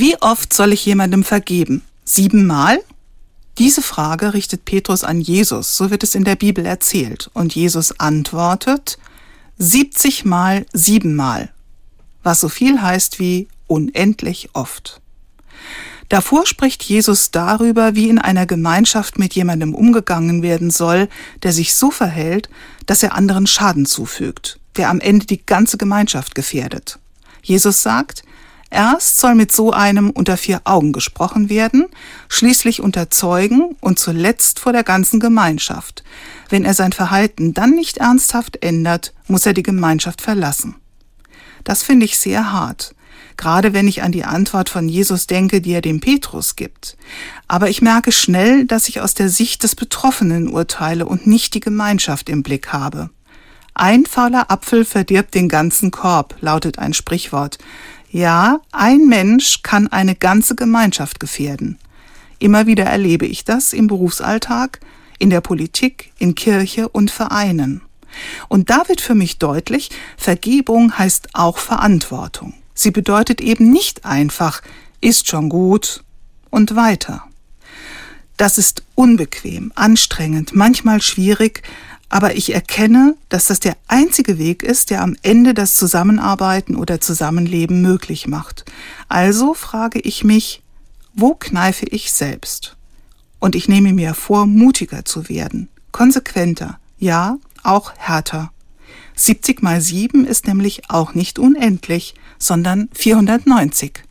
Wie oft soll ich jemandem vergeben? Siebenmal? Diese Frage richtet Petrus an Jesus, so wird es in der Bibel erzählt. Und Jesus antwortet, 70 mal siebenmal, was so viel heißt wie unendlich oft. Davor spricht Jesus darüber, wie in einer Gemeinschaft mit jemandem umgegangen werden soll, der sich so verhält, dass er anderen Schaden zufügt, der am Ende die ganze Gemeinschaft gefährdet. Jesus sagt, erst soll mit so einem unter vier Augen gesprochen werden, schließlich unter Zeugen und zuletzt vor der ganzen Gemeinschaft. Wenn er sein Verhalten dann nicht ernsthaft ändert, muss er die Gemeinschaft verlassen. Das finde ich sehr hart gerade wenn ich an die Antwort von Jesus denke, die er dem Petrus gibt. Aber ich merke schnell, dass ich aus der Sicht des Betroffenen urteile und nicht die Gemeinschaft im Blick habe. Ein fauler Apfel verdirbt den ganzen Korb, lautet ein Sprichwort. Ja, ein Mensch kann eine ganze Gemeinschaft gefährden. Immer wieder erlebe ich das im Berufsalltag, in der Politik, in Kirche und Vereinen. Und da wird für mich deutlich, Vergebung heißt auch Verantwortung. Sie bedeutet eben nicht einfach, ist schon gut und weiter. Das ist unbequem, anstrengend, manchmal schwierig, aber ich erkenne, dass das der einzige Weg ist, der am Ende das Zusammenarbeiten oder Zusammenleben möglich macht. Also frage ich mich, wo kneife ich selbst? Und ich nehme mir vor, mutiger zu werden, konsequenter, ja, auch härter. 70 mal 7 ist nämlich auch nicht unendlich, sondern 490.